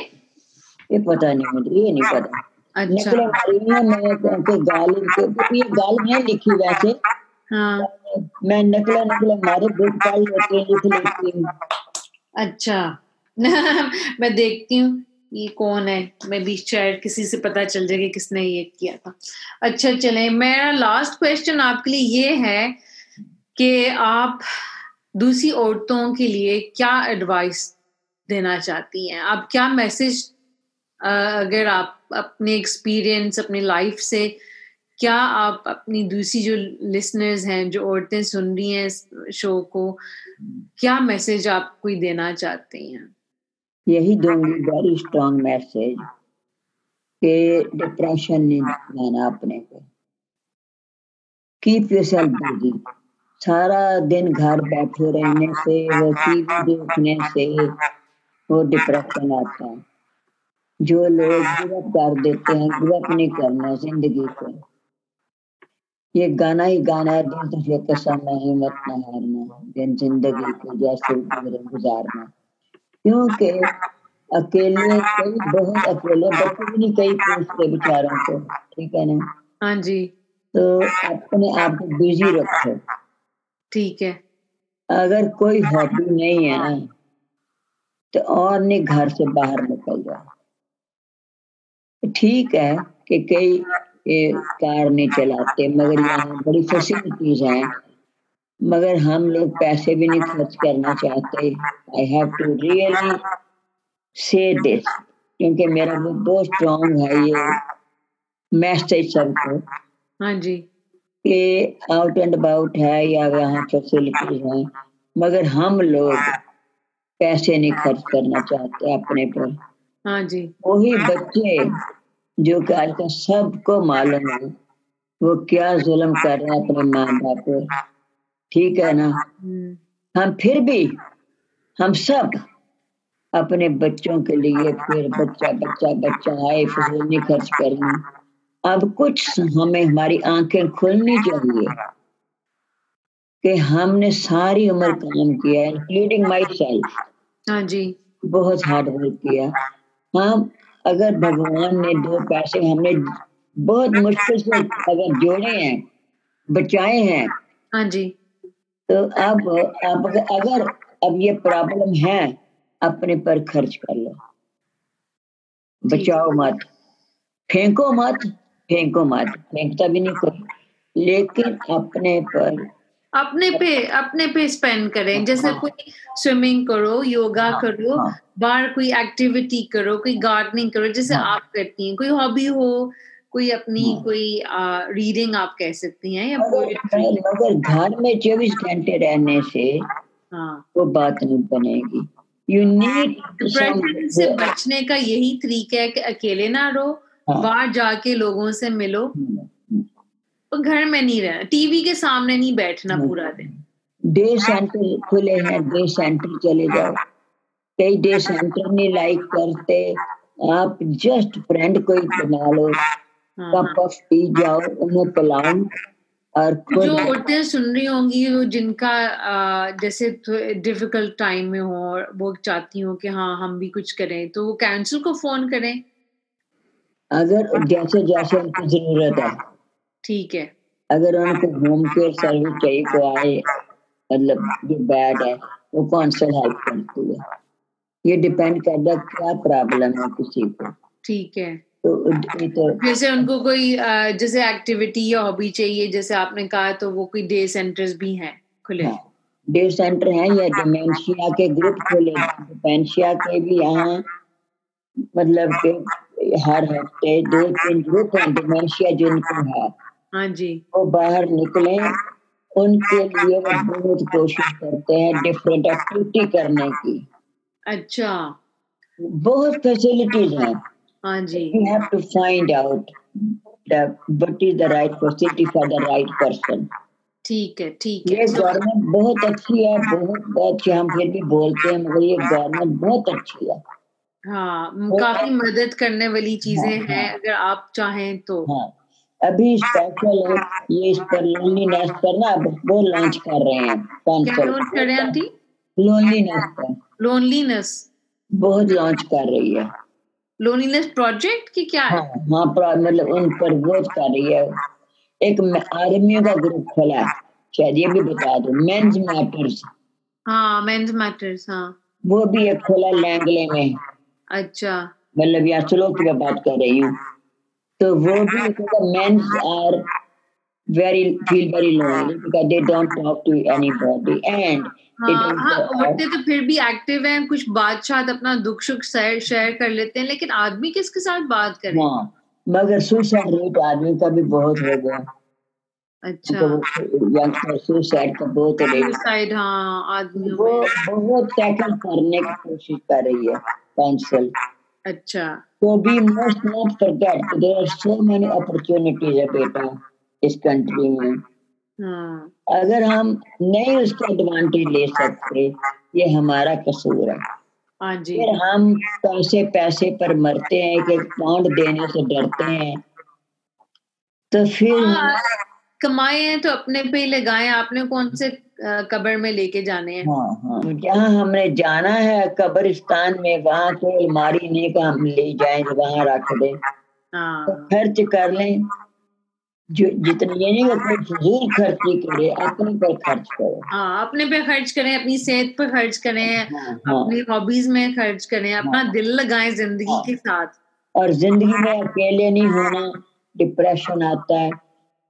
ये पता नहीं मुझे ये नहीं पता। अच्छा। मैं गालिब के तो ये गालिब नहीं लिखी वैसे। हाँ। मैं नकले नकले मारे बुक पढ़ लेती लिख लेती हूँ। अच्छा। [laughs] मैं देखती हूँ। ये कौन है? मैं भी शायद किसी से पता चल जाएगा किसने ये किया था। अच्छा चले, मेरा लास्ट क्वेश्चन आपके लिए ये है कि आप दूसरी औरतों के लिए क्या एडवाइस देना चाहती हैं? आप क्या मैसेज अगर आप अपने एक्सपीरियंस अपनी लाइफ से क्या आप अपनी दूसरी जो लिसनर्स हैं, जो औरतें सुन रही हैं शो को, क्या मैसेज आप कोई देना चाहते हैं? यही दूँगी वेरी स्ट्रॉन्ग मैसेज कि डिप्रेशन नहीं लाना अपने को कीप योरसेल्फ बिज़ी सारा दिन घर बैठे रहने से, वो टीवी देखने से वो डिप्रेशन आता है। जो लोग गिव कर देते हैं गिव नहीं करना ज़िंदगी को ये गाना ही गाना है, दिल तुझे कसम है हिम्मत न हारना, दिन ज़िंदगी को जैसे गुजारना। क्योंकि अकेले कई बहुत अकेले बच्चे भी नहीं कई पूछते बेचारों को ठीक है ना? हाँ जी। तो अपने आप को बिज़ी रखो। ठीक है। अगर कोई हॉबी नहीं है ना तो और नहीं घर से बाहर निकल जाओ। ठीक है कि कई कार नहीं चलाते मगर यहाँ बड़ी फैसिलिटीज़ हैं मगर हम लोग पैसे भी नहीं खर्च करना चाहते। I have to really say this क्योंकि मेरा वो बहुत स्ट्रॉन्ग है ये मैसेज सबको हाँ जी। कि आउट एंड अबाउट है या यहाँ फैसिलिटीज़ हैं मगर हम लोग पैसे नहीं खर्च करना चाहते अपने पर। हाँ जी। वही बच्चे जो कि आजकल सबको मालूम है वो क्या जुल्म कर रहे हैं अपने माँ बाप पर ठीक है ना? हम्म, हम फिर भी हम सब अपने बच्चों के लिए फिर बच्चा बच्चा बच्चा आए फिजूल नहीं खर्च करना अब कुछ हमें हमारी आँखें खुलनी चाहिए कि हमने सारी उम्र काम किया इंक्लूडिंग माई सेल्फ हाँ जी। बहुत हार्ड वर्क किया। हम अगर भगवान ने दो पैसे हमने बहुत मुश्किल से अगर जोड़े हैं बचाए हैं हाँ जी। तो अब अब अगर अब ये प्रॉब्लम है अपने पर खर्च कर लो। बचाओ मत। फेंको मत फेंको मत। फेंकता भी नहीं कोई। लेकिन अपने पर अपने पे अपने पे स्पेंड करें। जैसे हाँ। कोई स्विमिंग करो योगा हाँ, करो हाँ। बाहर कोई एक्टिविटी करो कोई गार्डनिंग करो जैसे हाँ। आप करती हैं कोई हॉबी हो कोई अपनी हाँ। कोई रीडिंग आप कह सकती हैं या मगर घर में चौबीस घंटे रहने से हाँ। वो बात नहीं बनेगी। यू नीड डिप्रेशन से बचने का यही तरीका है कि अकेले ना रहो हाँ। बाहर जाके लोगों से मिलो। और घर में नहीं रहना टीवी के सामने नहीं बैठना पूरा दिन। डे सेंटर खुले हैं डे सेंटर चले जाओ। कई डे सेंटर नहीं लाइक करते। आप जस्ट फ्रेंड कोई बना लो। कप ऑफ़ टी जाओ उन्हें पिलाओ और जो औरतें सुन रही होंगी वो जिनका जैसे डिफ़िकल्ट टाइम में हो और वो चाहती हो कि हाँ हम भी कुछ करें तो वो कैंसिल को फ़ोन करें। अगर जैसे जैसे उनको ज़रूरत है। ठीक है। अगर उनको होम केयर सर्विस चाहिए को आए मतलब जो बैड है वो कौन सा हेल्प करती है। ये डिपेंड करता है क्या प्रॉब्लम है किसी को। ठीक है। तो तो जैसे उनको कोई जैसे एक्टिविटी या हॉबी चाहिए जैसे आपने कहा तो वो कोई डे सेंटर्स भी हैं खुले। हाँ, डे सेंटर हैं या डिमेंशिया के ग्रुप खोले डिमेंशिया के भी यहाँ मतलब कि हर हफ़्ते दो तीन ग्रुप हैं डिमेंशिया जिनको है। हाँ जी। वो बाहर निकले उनके लिए वो बहुत कोशिश करते हैं डिफरेंट एक्टिविटी करने की। अच्छा। बहुत फैसिलिटीज़ हैं। हाँ जी। You have to find out that what is the right facility for the right person. ठीक है ठीक ये है So, गवर्नमेंट बहुत अच्छी है बहुत अच्छी हम फिर भी बोलते हैं मगर ये गवर्नमेंट बहुत अच्छी है। हाँ काफ़ी मदद करने वाली चीज़ें हाँ, हैं हाँ। अगर आप चाहें तो। हाँ अभी स्पेशल ये इस पर लोनलीनेस पर ना वो लॉन्च कर रहे हैं क्या लॉन्च करें आंटी? लोनलीनेस पर। लोनलीनेस बहुत लॉन्च कर रही है। लोनलीनेस प्रोजेक्ट की क्या है? हाँ हाँ मतलब उन पर वोट कर रही है। एक आर्मियों का ग्रुप खोला है। शायद ये भी बता दो। मेंस मैटर्स हाँ मेंस मैटर्स हाँ। वो भी एक खोला लैंगले में। अच्छा। मतलब यहाँ चलो की बात कर रही हूँ। तो वो भी men's are very feel very lonely because they don't talk to anybody. And they हाँ हाँ तो फिर भी एक्टिव हैं कुछ बात शायद अपना दुख सुख शेयर शेयर कर लेते हैं लेकिन आदमी किसके साथ बात करें? हाँ मगर सुसाइड रेट आदमी का भी बहुत हो गया। अच्छा। यंग सुसाइड का बहुत सुसाइड हाँ आदमियों वो बहुत टैकल करने की कोशिश कर रही है काउंसिल अच्छा। तो भी must not forget there are so many opportunities है बेटा इस कंट्री में। हाँ। अगर हम नहीं उसका एडवांटेज ले सकते ये हमारा कसूर है। हाँ जी। फिर हम पैसे पैसे पर मरते हैं कि पाउंड देने से डरते हैं तो फिर हाँ, कमाए हैं तो अपने पे ही लगाए। आपने कौन से कब्र में लेके जाने हैं? हाँ हाँ। जहाँ हमने जाना है कब्रिस्तान में वहाँ कोई अलमारी नहीं का हम ले जाए वहाँ रख दें। तो हाँ खर्च कर लें। जो जितनी ये कि फजूल खर्ची करे अपने पर खर्च करो। हाँ अपने पे खर्च करें अपनी सेहत पे खर्च करें हाँ, हाँ। अपनी हॉबीज में खर्च करें अपना दिल लगाएँ ज़िंदगी के साथ। और ज़िंदगी में अकेले नहीं होना डिप्रेशन आता है।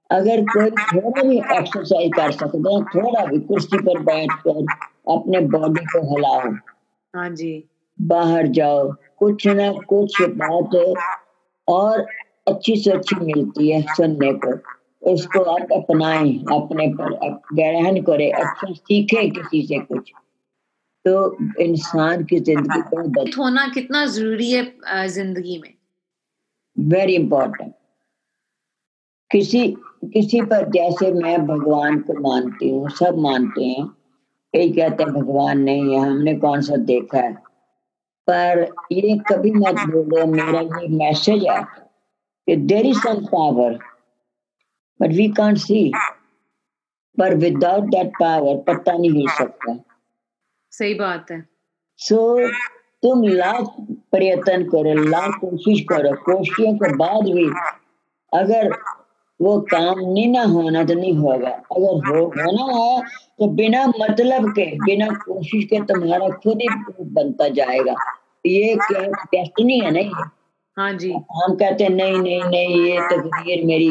अगर कोई थोड़ा भी एक्सरसाइज कर सकते हैं थोड़ा भी कुर्सी पर बैठ कर अपने बॉडी को हिलाओ। हाँ जी। बाहर जाओ कुछ ना कुछ बात और अच्छी से अच्छी मिलती है सुनने को। उसको आप अपनाएँ अपने पर ग्रहण करें अच्छा सीखे किसी से कुछ। तो इंसान की ज़िंदगी को होना कितना ज़रूरी है ज़िंदगी में। वेरी इंपॉर्टेंट किसी किसी पर जैसे मैं भगवान को मानती हूँ सब मानते हैं। कई कहते हैं भगवान नहीं है हमने कौन सा देखा है? पर ये कभी मत बोलो मेरा ये मैसेज है। कि there is some power but we can't see पर विदाउट दैट पावर पता नहीं हिल सकता। सही बात है। सो so, तुम लाख प्रयत्न करो लाख कोशिश करो कोशिशों के बाद भी अगर वो काम नहीं ना होना तो नहीं होगा। अगर हो होना है तो बिना मतलब के बिना कोशिश के तुम्हारा खुद ही बनता जाएगा। ये क्या डेस्टिनी है नहीं हाँ जी। हम कहते हैं नहीं नहीं नहीं ये तकदीर तो मेरी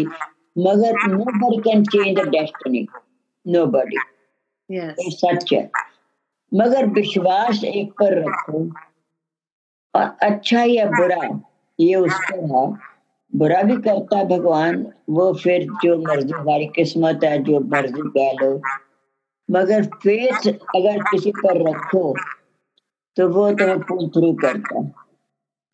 मगर nobody can change the destiny nobody ये सच है। मगर विश्वास एक पर रखो। और अच्छा या बुरा ये उसका है। बुरा भी करता है भगवान वो फिर जो मर्ज़ी हमारी किस्मत है जो मर्ज़ी कह लो। मगर फेथ अगर किसी पर रखो तो वो तुम्हें पुल थ्रू करता है।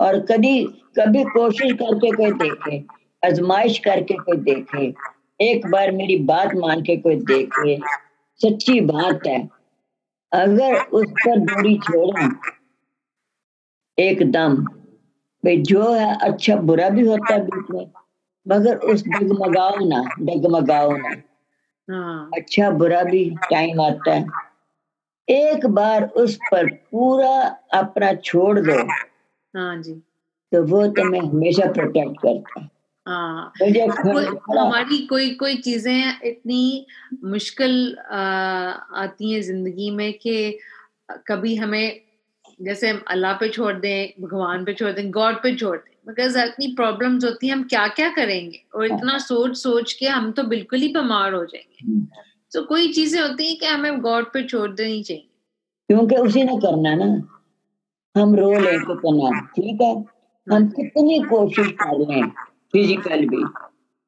और कभी कभी कोशिश करके कोई देखे आजमाइश करके कोई देखे एक बार मेरी बात मान के कोई देखे सच्ची बात है। अगर उस पर दूरी छोड़े एकदम भाई जो है अच्छा बुरा भी होता है बीच में मगर उस डगमगाओ ना डगमगाओ ना। हाँ। अच्छा बुरा भी टाइम आता है। एक बार उस पर पूरा अपना छोड़ दो। हाँ जी। तो वो तुम्हें हमेशा प्रोटेक्ट करता है। हमारी कोई कोई चीज़ें इतनी मुश्किल आती हैं ज़िंदगी में कि कभी हमें जैसे हम अल्लाह पे छोड़ दें भगवान पे छोड़ दें गॉड पे छोड़ दें मगर इतनी प्रॉब्लम्स होती हैं हम क्या क्या करेंगे? और इतना हाँ। सोच सोच के हम तो बिल्कुल ही बीमार हो जाएँगे। हम्म। तो कोई चीज़ें होती हैं कि हमें गॉड पे छोड़ देनी चाहिए? क्योंकि उसी ने करना ना। हम रो ले तो करना ठीक है? हम कितनी कोशिश कर लें फ़िज़िकल भी।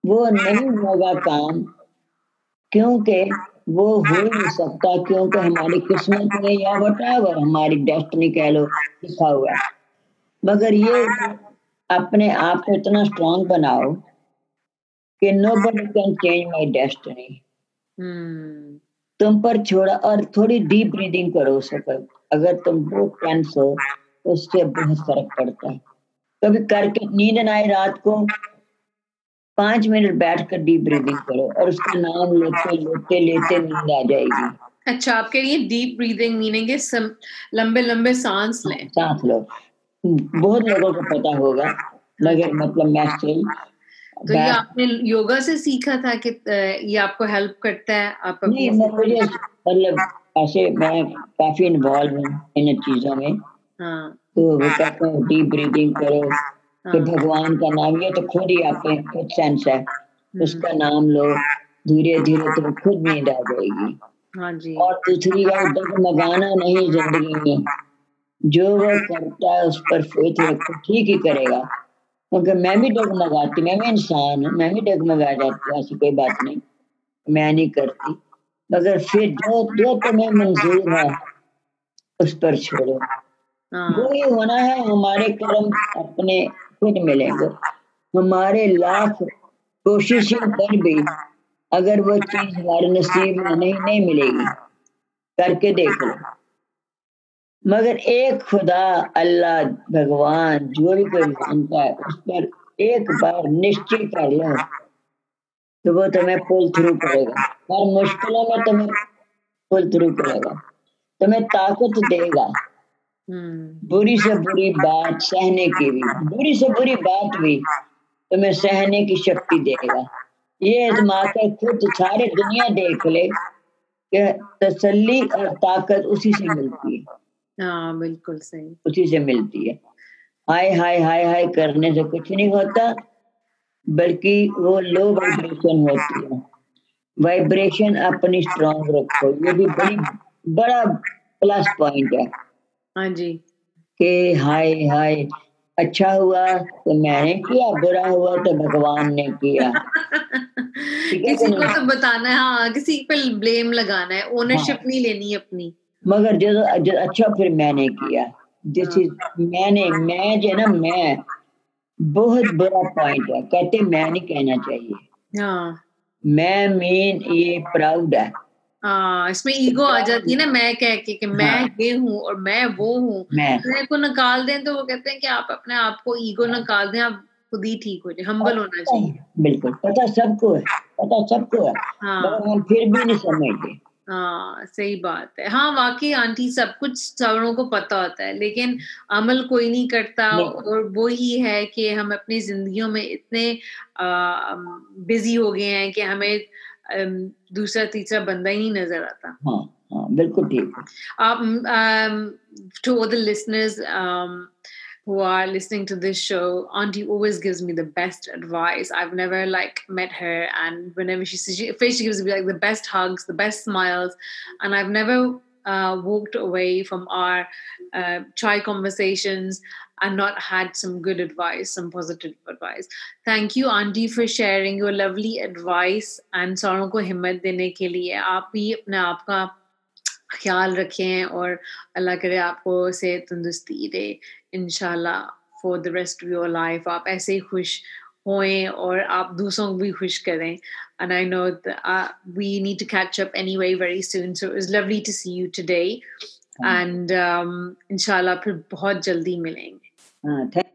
वो नहीं होगा काम क्योंकि वो हो नहीं सकता क्योंकि हमारी किस्मत में या वटावर हमारी डेस्टिनी कह लो लिखा हुआ है। मगर ये अपने आप को इतना स्ट्रांग बनाओ कि nobody can change my destiny तुम पर छोड़ा और थोड़ी डीप ब्रीदिंग करो सकर अगर तुम बहुत टेंस हो तो उससे बहुत फ़र्क पड़ता है। कभी करके नींद ना आए रात को पाँच मिनट बैठ कर डीप ब्रीदिंग करो और उसका नाम लेते लेते लेते नींद आ जाएगी। अच्छा आपके लिए डीप ब्रीदिंग मीनिंग लंबे लंबे सांस लें। सांस लो। बहुत लोगों को पता होगा मगर मतलब मैं स्टिल तो ये आपने योगा से सीखा था कि ये आपको हेल्प करता है आप नहीं मुझे मतलब ऐसे मैं काफ़ी इन्वॉल्व हूँ इन चीज़ों में। हाँ। तो वो कहते हैं डीप ब्रीदिंग करो तो हाँ। भगवान का नाम ये तो खुद ही आपके खुद सेंस है। हम्म। उसका नाम लो धीरे धीरे तो खुद नींद आ जाएगी। हाँ जी। और दूसरी बात डगमगाना नहीं ज़िंदगी में जो वो करता है उस पर फेथ रखो ठीक ही करेगा। क्योंकि मैं भी डगमगाती मैं भी इंसान हूँ मैं भी डगमगा जाती हूँ ऐसी कोई बात नहीं। मैं नहीं करती। मगर फिर जो जो तुम्हें मंजूर है उस पर छोड़ो। वो ही होना है हमारे कर्म अपने खुद मिलेंगे हमारे लाख कोशिशों पर भी अगर वो चीज़ हमारे नसीब में नहीं नहीं मिलेगी करके देख लो मगर एक खुदा अल्लाह भगवान जो भी कोई मानता है उस पर एक बार निश्चय कर लो तो वो तुम्हें पुल थ्रू करेगा। हर मुश्किलों में तुम्हें पुल थ्रू करेगा। तुम्हें ताकत देगा। हम्म। बुरी से बुरी बात सहने की भी। बुरी से बुरी बात भी तुम्हें सहने की शक्ति देगा। ये कर खुद सारे दुनिया देख ले कि तसल्ली और ताकत उसी से मिलती है। हाँ बिल्कुल सही। उसी से मिलती है। हाय हाय हाय हाय करने से कुछ नहीं होता। बल्कि वो लो वाइब्रेशन होती है। वाइब्रेशन अपनी स्ट्रॉन्ग रखो। ये भी बड़ी बड़ा प्लस पॉइंट है। हाँ जी। कि हाय हाय अच्छा हुआ तो मैंने किया बुरा हुआ तो भगवान ने किया। किसी को तो बताना है हाँ किसी पे ब्लेम लगाना है। ओनरशिप हाँ, नहीं लेनी अपनी। मगर जो अच्छा फिर मैंने किया। दिस इज़ मैंने मैं जो ना मैं बहुत बड़ा पॉइंट है। कहते मैं नहीं कहना चाहिए। हाँ। मैं मेन ये प्राउड है। हाँ इसमें ईगो आ जाती है ना मैं कह के कि मैं हाँ, ये हूँ और मैं वो हूँ। मैं। को निकाल दें तो वो कहते हैं कि आप अपने आप को ईगो निकाल दें आप खुद ही ठीक हो जाए हम्बल होना चाहिए। बिल्कुल पता सबको है पता सबको है हाँ, मगर हम फिर भी नहीं समझते। हाँ सही बात है। हाँ वाकई आंटी सब कुछ सबों को पता होता है लेकिन अमल कोई नहीं करता और वो ही है कि हम अपनी जिंदगियों में इतने बिज़ी हो गए हैं कि हमें दूसरा तीसरा बंदा ही नहीं नज़र आता। हाँ हाँ बिल्कुल ठीक आप to the listeners who are listening to this show, Auntie always gives me the best advice. I've never like met her, and whenever she she, she gives me like the best hugs, the best smiles, and I've never uh, walked away from our uh, chai conversations and not had some good advice, some positive advice. Thank you, Auntie, for sharing your lovely advice and सारों को हिम्मत देने के लिए आप भी अपने आप का ख्याल रखें और अल्लाह करे आपको से तंदुरुस्ती दे इनशाला for the rest of your life आप ऐसे ही खुश होएँ और आप दूसरों को भी खुश करें and I know that uh, we need to catch up anyway very soon. So it was lovely to see you today, and um, inshallah, बहुत जल्दी मिलेंगे. Uh,